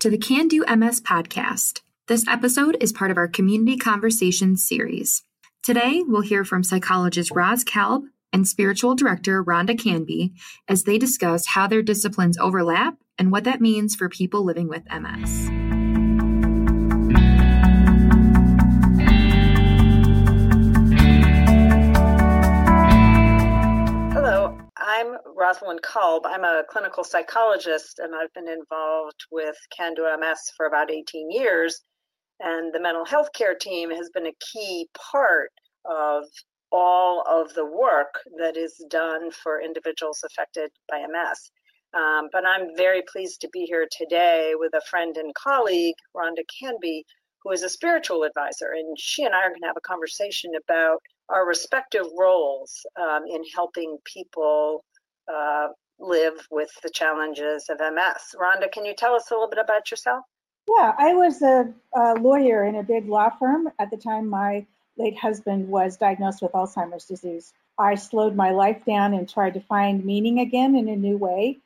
to the Can Do MS podcast. This episode is part of our Community Conversations series. Today, we'll hear from psychologist Roz Kalb and spiritual director Rhonda Canby as they discuss how their disciplines overlap and what that means for people living with MS. I'm Rosalind Kalb. I'm a clinical psychologist and I've been involved with Can Do MS for about 18 years. And the mental health care team has been a key part of all of the work that is done for individuals affected by MS. Um, but I'm very pleased to be here today with a friend and colleague, Rhonda Canby, who is a spiritual advisor. And she and I are going to have a conversation about our respective roles um, in helping people uh, live with the challenges of MS. Rhonda, can you tell us a little bit about yourself? Yeah, I was a, a lawyer in a big law firm at the time my late husband was diagnosed with Alzheimer's disease. I slowed my life down and tried to find meaning again in a new way.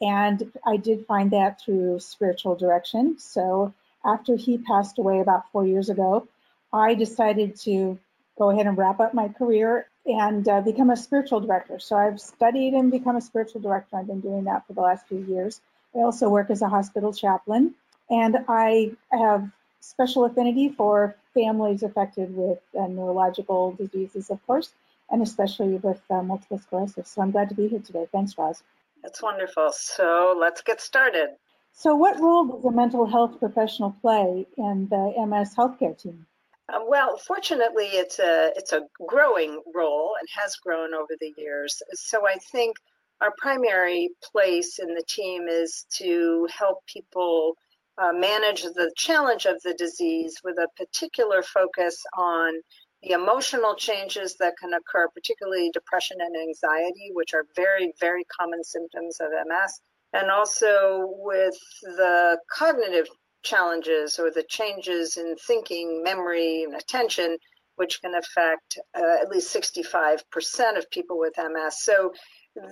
And I did find that through spiritual direction. So after he passed away about four years ago, I decided to go ahead and wrap up my career and uh, become a spiritual director. So I've studied and become a spiritual director. I've been doing that for the last few years. I also work as a hospital chaplain, and I have special affinity for families affected with uh, neurological diseases, of course, and especially with uh, multiple sclerosis. So I'm glad to be here today. Thanks, Roz. That's wonderful. So let's get started. So, what role does a mental health professional play in the MS healthcare team? Uh, well, fortunately, it's a it's a growing role and has grown over the years. So I think our primary place in the team is to help people uh, manage the challenge of the disease with a particular focus on the emotional changes that can occur, particularly depression and anxiety, which are very, very common symptoms of MS, and also with the cognitive challenges or the changes in thinking, memory, and attention, which can affect uh, at least 65% of people with MS. So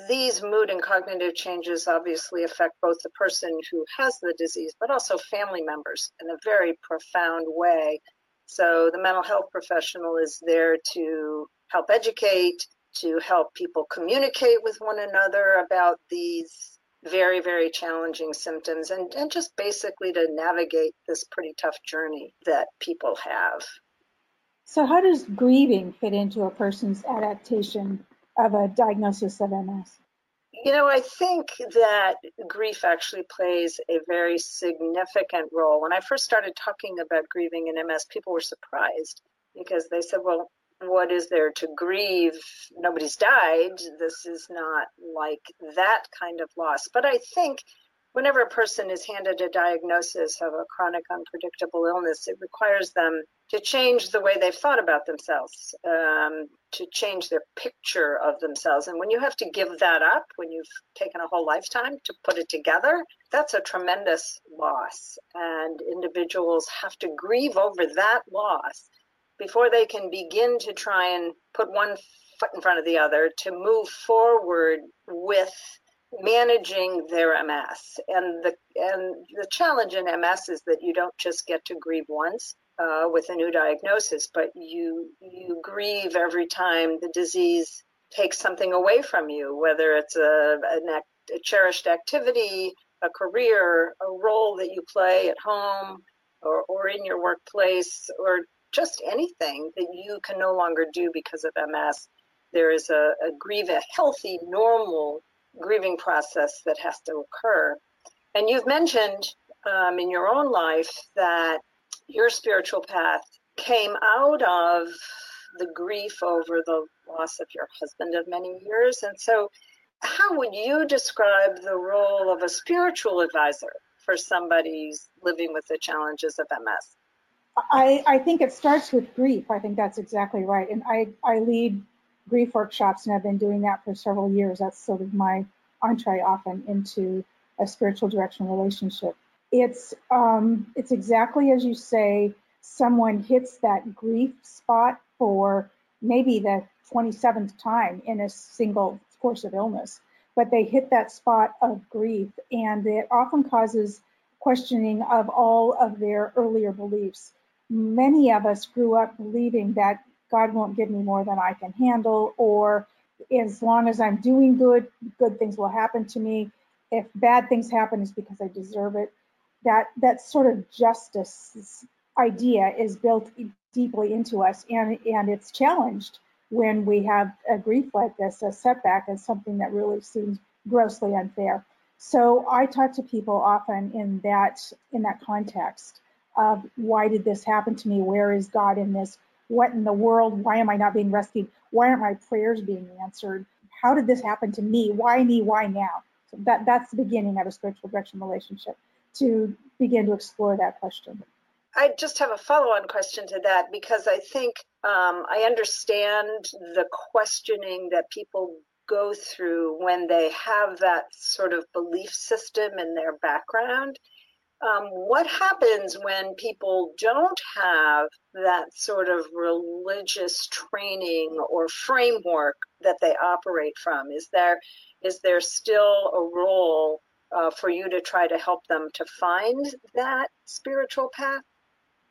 these mood and cognitive changes obviously affect both the person who has the disease, but also family members in a very profound way. So the mental health professional is there to help educate, to help people communicate with one another about these very, very challenging symptoms and, and just basically to navigate this pretty tough journey that people have. So, how does grieving fit into a person's adaptation of a diagnosis of MS? You know, I think that grief actually plays a very significant role. When I first started talking about grieving in MS, people were surprised because they said, well, what is there to grieve? Nobody's died. This is not like that kind of loss. But I think whenever a person is handed a diagnosis of a chronic unpredictable illness, it requires them to change the way they've thought about themselves, um, to change their picture of themselves. And when you have to give that up, when you've taken a whole lifetime to put it together, that's a tremendous loss. And individuals have to grieve over that loss before they can begin to try and put one foot in front of the other to move forward with managing their MS. And the and the challenge in MS is that you don't just get to grieve once uh, with a new diagnosis, but you you grieve every time the disease takes something away from you, whether it's a, a, a cherished activity, a career, a role that you play at home or, or in your workplace, or just anything that you can no longer do because of MS. There is a, a grieve, a healthy, normal grieving process that has to occur. And you've mentioned um, in your own life that your spiritual path came out of the grief over the loss of your husband of many years. And so, how would you describe the role of a spiritual advisor for somebody living with the challenges of MS? I, I think it starts with grief. I think that's exactly right. And I, I lead grief workshops and I've been doing that for several years. That's sort of my entree often into a spiritual direction relationship. It's um, it's exactly as you say. Someone hits that grief spot for maybe the 27th time in a single course of illness, but they hit that spot of grief, and it often causes questioning of all of their earlier beliefs. Many of us grew up believing that God won't give me more than I can handle, or as long as I'm doing good, good things will happen to me. If bad things happen, it's because I deserve it. That that sort of justice idea is built deeply into us, and and it's challenged when we have a grief like this, a setback, as something that really seems grossly unfair. So I talk to people often in that in that context of why did this happen to me? Where is God in this? What in the world? Why am I not being rescued? Why aren't my prayers being answered? How did this happen to me? Why me? Why now? So that that's the beginning of a spiritual direction relationship to begin to explore that question. I just have a follow-on question to that because I think um, I understand the questioning that people go through when they have that sort of belief system in their background. Um, what happens when people don't have that sort of religious training or framework that they operate from? Is there is there still a role uh, for you to try to help them to find that spiritual path?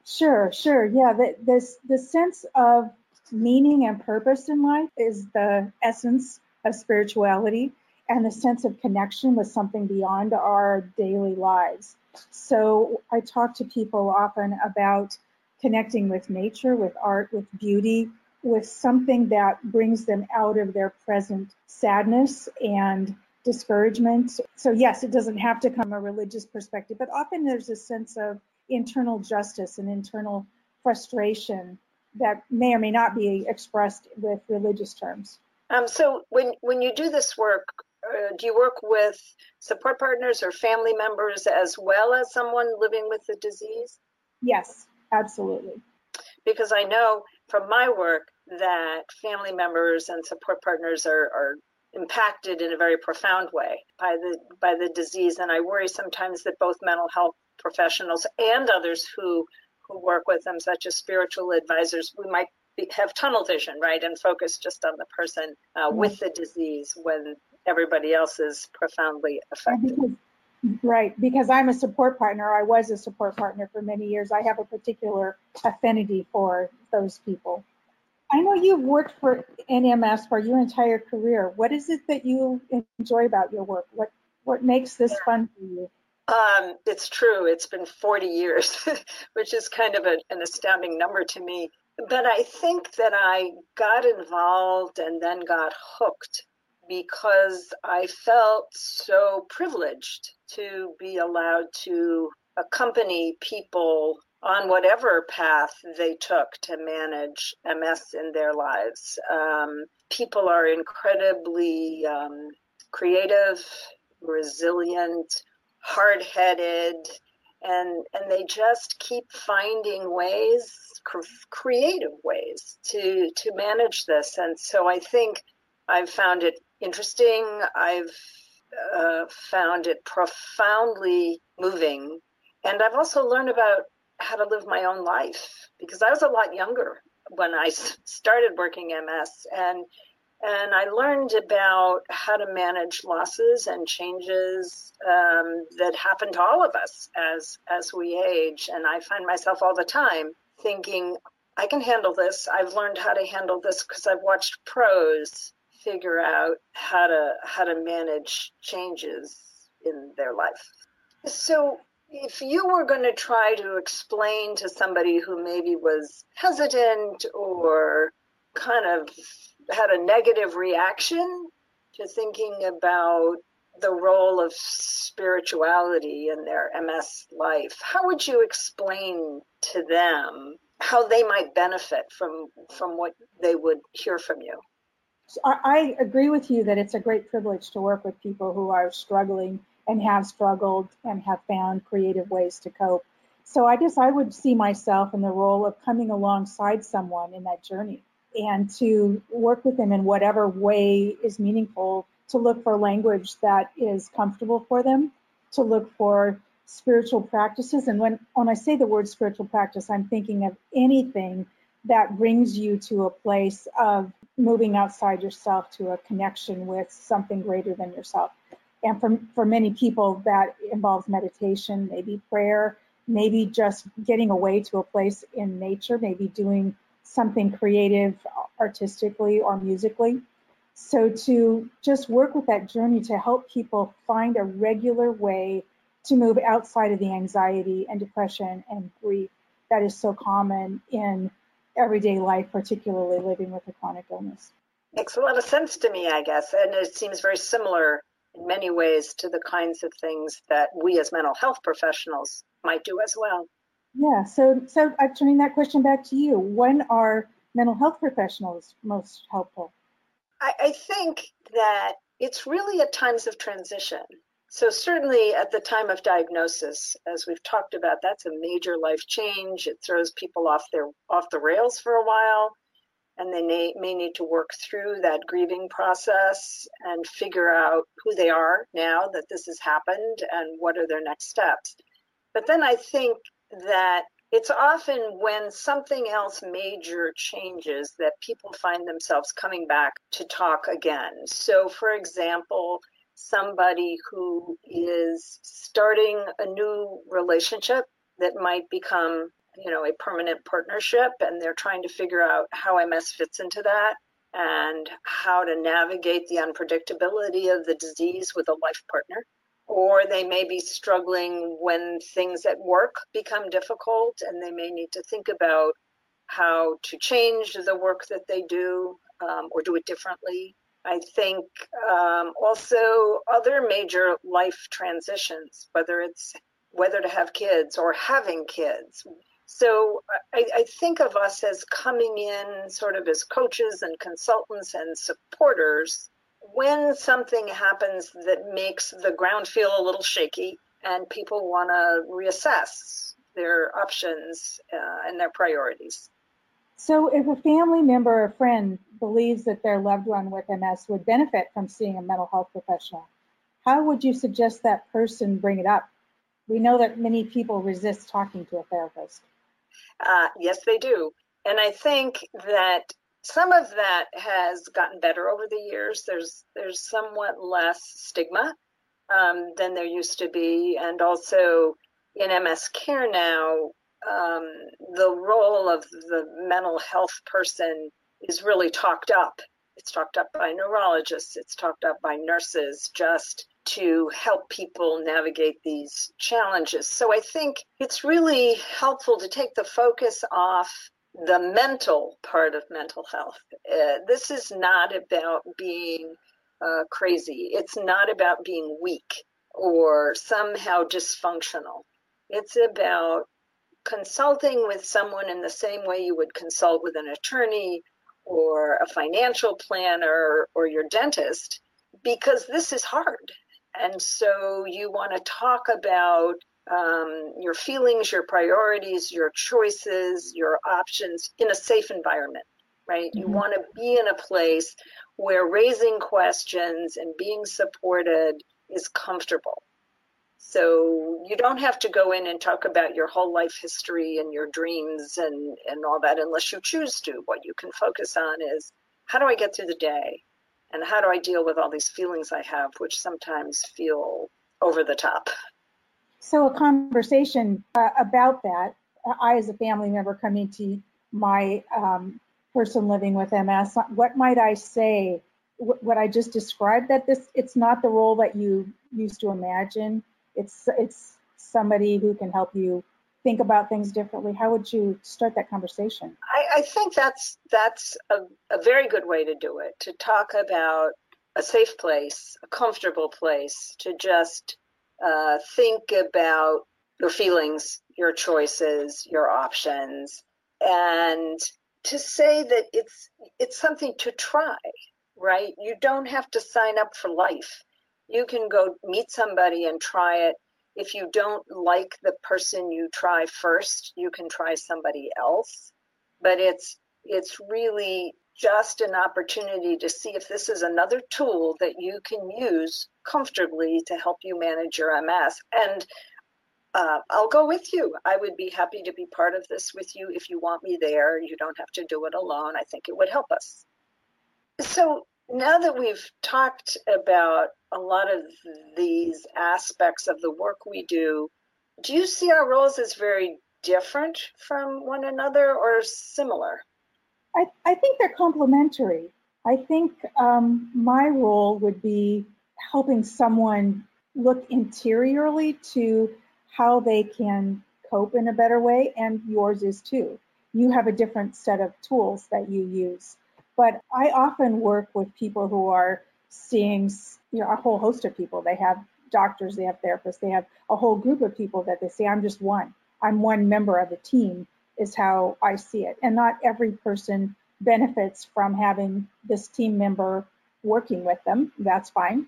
Sure, sure. Yeah, the, this the sense of meaning and purpose in life is the essence of spirituality and the sense of connection with something beyond our daily lives. So I talk to people often about connecting with nature, with art, with beauty, with something that brings them out of their present sadness and discouragement. So yes, it doesn't have to come a religious perspective, but often there's a sense of internal justice and internal frustration that may or may not be expressed with religious terms. Um, so when when you do this work, uh, do you work with support partners or family members as well as someone living with the disease? Yes, absolutely. Because I know from my work that family members and support partners are, are impacted in a very profound way by the by the disease, and I worry sometimes that both mental health professionals and others who who work with them, such as spiritual advisors, we might be, have tunnel vision, right, and focus just on the person uh, with the disease when everybody else is profoundly affected. Right, because I'm a support partner. I was a support partner for many years. I have a particular affinity for those people. I know you've worked for NMS for your entire career. What is it that you enjoy about your work? What what makes this fun for you? Um, it's true. It's been 40 years, which is kind of a, an astounding number to me. But I think that I got involved and then got hooked because I felt so privileged to be allowed to accompany people on whatever path they took to manage MS in their lives. Um, people are incredibly um, creative, resilient, hard headed, and and they just keep finding ways, creative ways to to manage this. And so I think I've found it interesting. I've uh, found it profoundly moving, and I've also learned about how to live my own life because I was a lot younger when I started working MS and and I learned about how to manage losses and changes um, that happen to all of us as as we age. And I find myself all the time thinking, I can handle this. I've learned how to handle this because I've watched pros figure out how to how to manage changes in their life. So if you were going to try to explain to somebody who maybe was hesitant or kind of had a negative reaction to thinking about the role of spirituality in their MS life, how would you explain to them how they might benefit from from what they would hear from you? I agree with you that it's a great privilege to work with people who are struggling and have struggled and have found creative ways to cope. So I guess I would see myself in the role of coming alongside someone in that journey and to work with them in whatever way is meaningful, to look for language that is comfortable for them, to look for spiritual practices. And when, when I say the word spiritual practice, I'm thinking of anything that brings you to a place of moving outside yourself to a connection with something greater than yourself. And for, for many people, that involves meditation, maybe prayer, maybe just getting away to a place in nature, maybe doing something creative artistically or musically. So to just work with that journey to help people find a regular way to move outside of the anxiety and depression and grief that is so common in everyday life, particularly living with a chronic illness. Makes a lot of sense to me, I guess. And it seems very similar in many ways to the kinds of things that we as mental health professionals might do as well. Yeah, so so I'm turning that question back to you. When are mental health professionals most helpful? I, I think that it's really at times of transition. So certainly at the time of diagnosis, as we've talked about, that's a major life change. It throws people off their off the rails for a while, and they may, may need to work through that grieving process and figure out who they are now that this has happened and what are their next steps. But then I think that it's often when something else major changes that people find themselves coming back to talk again. So, for example, somebody who is starting a new relationship that might become you know a permanent partnership and they're trying to figure out how ms fits into that and how to navigate the unpredictability of the disease with a life partner. Or they may be struggling when things at work become difficult and they may need to think about how to change the work that they do um, or do it differently I think um, also other major life transitions, whether it's whether to have kids or having kids. So I, I, think of us as coming in sort of as coaches and consultants and supporters when something happens that makes the ground feel a little shaky and people want to reassess their options uh, and their priorities. So, if a family member or friend believes that their loved one with MS would benefit from seeing a mental health professional, how would you suggest that person bring it up? We know that many people resist talking to a therapist. Uh, yes, they do. And I think that some of that has gotten better over the years. There's there's somewhat less stigma um, than there used to be, and also in MS care now, um, the role of the mental health person is really talked up. It's talked up by neurologists, it's talked up by nurses just to help people navigate these challenges. So I think it's really helpful to take the focus off the mental part of mental health. Uh, this is not about being uh, crazy, it's not about being weak or somehow dysfunctional. It's about consulting with someone in the same way you would consult with an attorney or a financial planner or your dentist because this is hard. And so you want to talk about um, your feelings, your priorities, your choices, your options in a safe environment, right? Mm-hmm. You want to be in a place where raising questions and being supported is comfortable. So you don't have to go in and talk about your whole life history and your dreams and, and all that unless you choose to. What you can focus on is how do I get through the day? And how do I deal with all these feelings I have, which sometimes feel over the top? So, a conversation uh, about that. I, as a family member, coming to my um, person living with MS, what might I say? What I just described that this it's not the role that you used to imagine it's it's somebody who can help you think about things differently. How would you start that conversation? I, I think that's that's a, a very good way to do it to talk about a safe place a comfortable place to just uh, think about your feelings your choices your options and to say that it's it's something to try right? You don't have to sign up for life you can go meet somebody and try it. If you don't like the person you try first, you can try somebody else. But it's it's really just an opportunity to see if this is another tool that you can use comfortably to help you manage your MS. And uh, I'll go with you. I would be happy to be part of this with you if you want me there. You don't have to do it alone. I think it would help us. So now that we've talked about a lot of these aspects of the work we do, do you see our roles as very different from one another or similar? I, I think they're complementary. I think um, my role would be helping someone look interiorly to how they can cope in a better way, and yours is too. You have a different set of tools that you use. But I often work with people who are seeing you know, a whole host of people. They have doctors, they have therapists, they have a whole group of people that they say, I'm just one. I'm one member of a team, is how I see it. And not every person benefits from having this team member working with them. That's fine.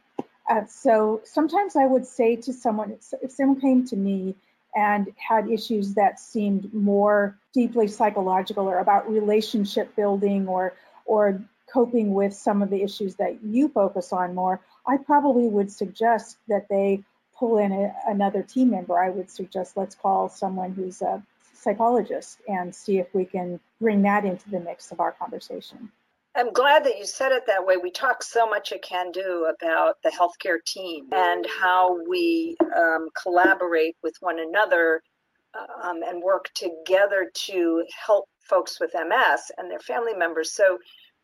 Uh, so sometimes I would say to someone, if someone came to me and had issues that seemed more deeply psychological or about relationship building or or coping with some of the issues that you focus on more, I probably would suggest that they pull in a, another team member. I would suggest let's call someone who's a psychologist and see if we can bring that into the mix of our conversation. I'm glad that you said it that way. We talk so much at Can Do about the healthcare team and how we um, collaborate with one another um, and work together to help folks with MS and their family members. So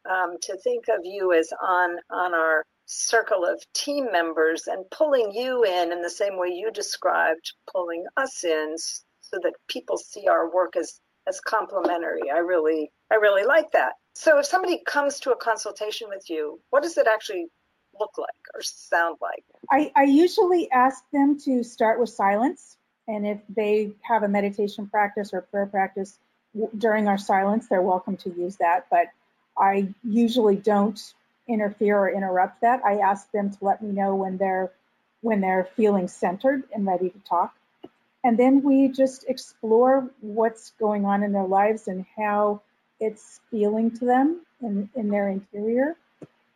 um, to think of you as on on our circle of team members and pulling you in in the same way you described pulling us in so that people see our work as as complementary. I really I really like that. So if somebody comes to a consultation with you, what does it actually look like or sound like? I, I usually ask them to start with silence. And if they have a meditation practice or prayer practice during our silence, they're welcome to use that. But I usually don't interfere or interrupt that. I ask them to let me know when they're when they're feeling centered and ready to talk. And then we just explore what's going on in their lives and how it's feeling to them in, in their interior.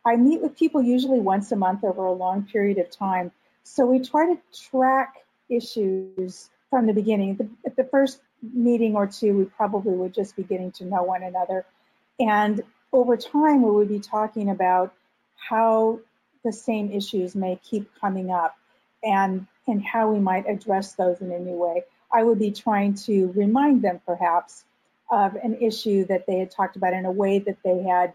I meet with people usually once a month over a long period of time. So we try to track issues from the beginning. The, at the first meeting or two, we probably would just be getting to know one another. And over time, we would be talking about how the same issues may keep coming up and, and how we might address those in a new way. I would be trying to remind them perhaps of an issue that they had talked about in a way that they had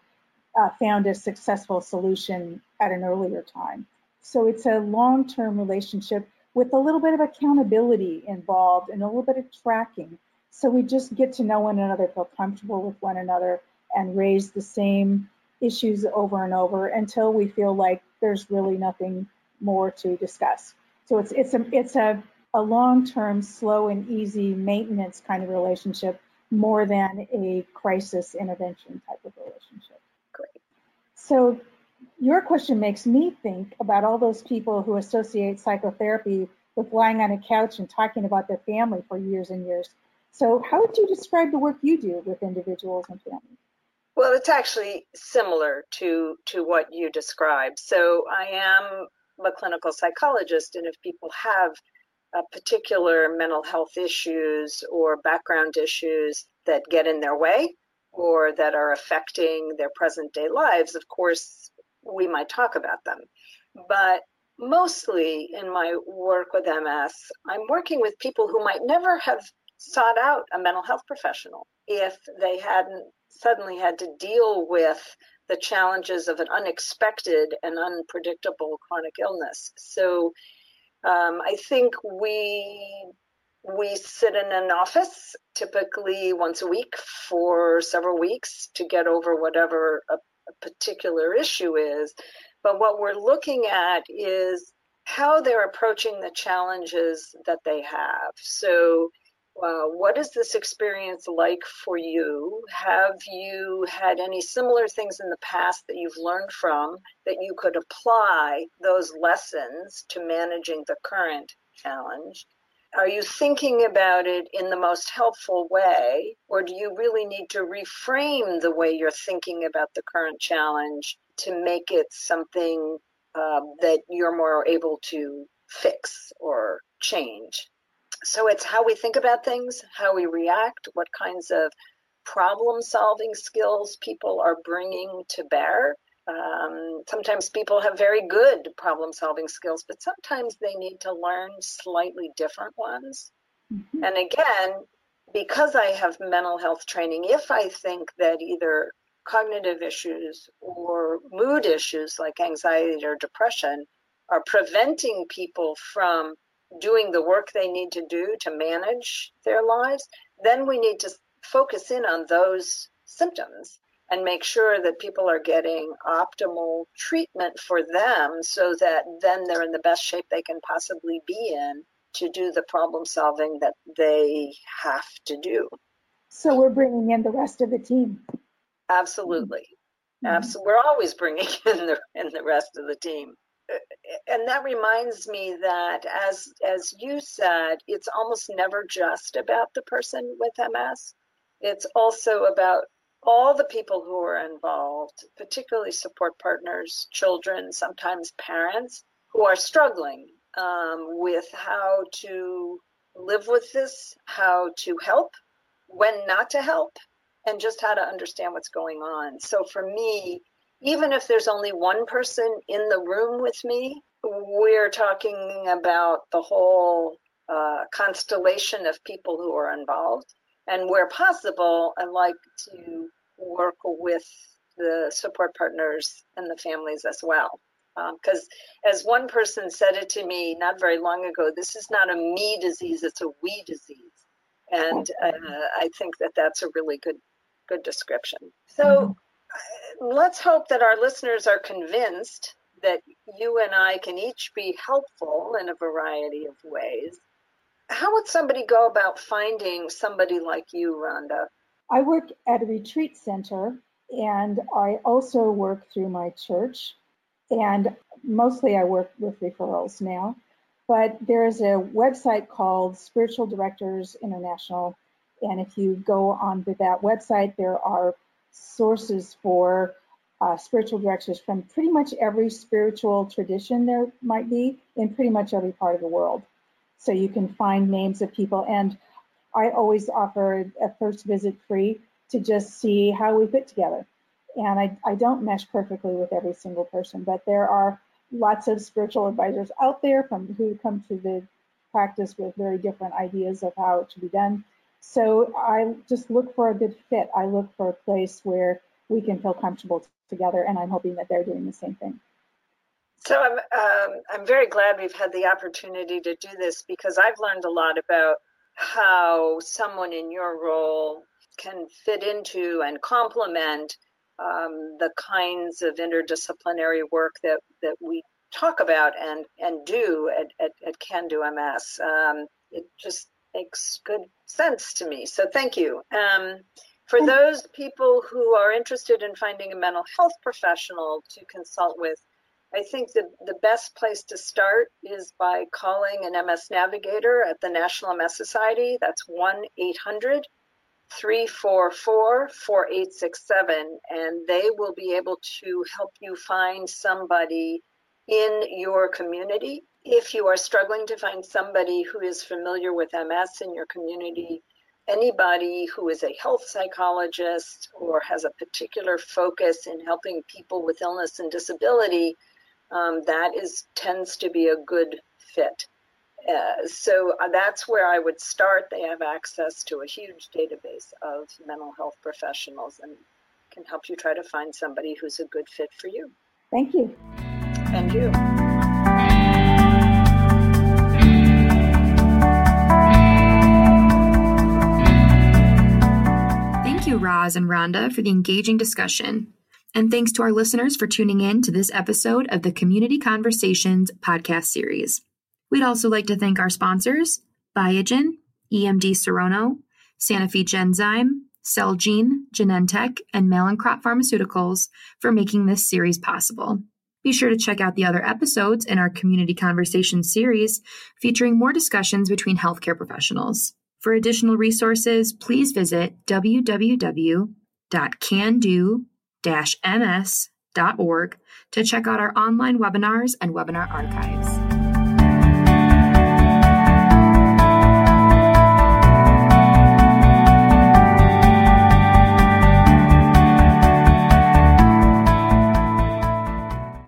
uh, found a successful solution at an earlier time. So it's a long term relationship with a little bit of accountability involved and a little bit of tracking. So we just get to know one another, feel comfortable with one another, and raise the same issues over and over until we feel like there's really nothing more to discuss. So it's it's a it's a, a long-term, slow and easy maintenance kind of relationship more than a crisis intervention type of relationship. Great. So your question makes me think about all those people who associate psychotherapy with lying on a couch and talking about their family for years and years. So how would you describe the work you do with individuals and families? Well, it's actually similar to to what you described. So I am a clinical psychologist, and if people have uh, particular mental health issues or background issues that get in their way or that are affecting their present day lives, of course, we might talk about them. But mostly in my work with MS, I'm working with people who might never have sought out a mental health professional if they hadn't suddenly had to deal with the challenges of an unexpected and unpredictable chronic illness. So um, I think we we sit in an office typically once a week for several weeks to get over whatever particular issue is. But what we're looking at is how they're approaching the challenges that they have. So uh, what is this experience like for you? Have you had any similar things in the past that you've learned from that you could apply those lessons to managing the current challenge? Are you thinking about it in the most helpful way, or do you really need to reframe the way you're thinking about the current challenge to make it something uh, that you're more able to fix or change? So it's how we think about things, how we react, what kinds of problem solving skills people are bringing to bear Um, sometimes people have very good problem solving skills, but sometimes they need to learn slightly different ones. Mm-hmm. And again, because I have mental health training, if I think that either cognitive issues or mood issues like anxiety or depression are preventing people from doing the work they need to do to manage their lives, then we need to focus in on those symptoms and make sure that people are getting optimal treatment for them so that then they're in the best shape they can possibly be in to do the problem solving that they have to do. So we're bringing in the rest of the team. Absolutely. Mm-hmm. Absolutely. We're always bringing in the, in the rest of the team. And that reminds me that as as you said, it's almost never just about the person with MS. It's also about all the people who are involved, particularly support partners, children, sometimes parents, who are struggling um, with how to live with this, how to help, when not to help, and just how to understand what's going on. So for me, even if there's only one person in the room with me, we're talking about the whole uh, constellation of people who are involved. And where possible, I like to work with the support partners and the families as well. Because um, as one person said it to me not very long ago, this is not a me disease, it's a we disease. And uh, I think that that's a really good, good description. So mm-hmm. let's hope that our listeners are convinced that you and I can each be helpful in a variety of ways. How would somebody go about finding somebody like you, Rhonda? I work at a retreat center and I also work through my church. And mostly I work with referrals now. But there is a website called Spiritual Directors International. And if you go onto that website, there are sources for uh, spiritual directors from pretty much every spiritual tradition there might be in pretty much every part of the world. So you can find names of people. And I always offer a first visit free to just see how we fit together. And I, I don't mesh perfectly with every single person, but there are lots of spiritual advisors out there from who come to the practice with very different ideas of how it should be done. So I just look for a good fit. I look for a place where we can feel comfortable together, and I'm hoping that they're doing the same thing. So I'm um, I'm very glad we've had the opportunity to do this because I've learned a lot about how someone in your role can fit into and complement um, the kinds of interdisciplinary work that, that we talk about and, and do at, at, at Can Do MS. Um, it just makes good sense to me. So thank you. Um, for those people who are interested in finding a mental health professional to consult with, I think the, the best place to start is by calling an MS Navigator at the National MS Society. That's 1 800 344 4867, and they will be able to help you find somebody in your community. If you are struggling to find somebody who is familiar with MS in your community, anybody who is a health psychologist or has a particular focus in helping people with illness and disability um, that is tends to be a good fit. Uh, so uh, that's where I would start. They have access to a huge database of mental health professionals and can help you try to find somebody who's a good fit for you. Thank you. And you. Thank you, Roz and Rhonda, for the engaging discussion. And thanks to our listeners for tuning in to this episode of the Community Conversations podcast series. We'd also like to thank our sponsors, Biogen, EMD Serono, Sanofi Genzyme, Celgene, Genentech, and Mallinckrodt Pharmaceuticals for making this series possible. Be sure to check out the other episodes in our Community Conversations series featuring more discussions between healthcare professionals. For additional resources, please visit www.cando.com ms.org to check out our online webinars and webinar archives.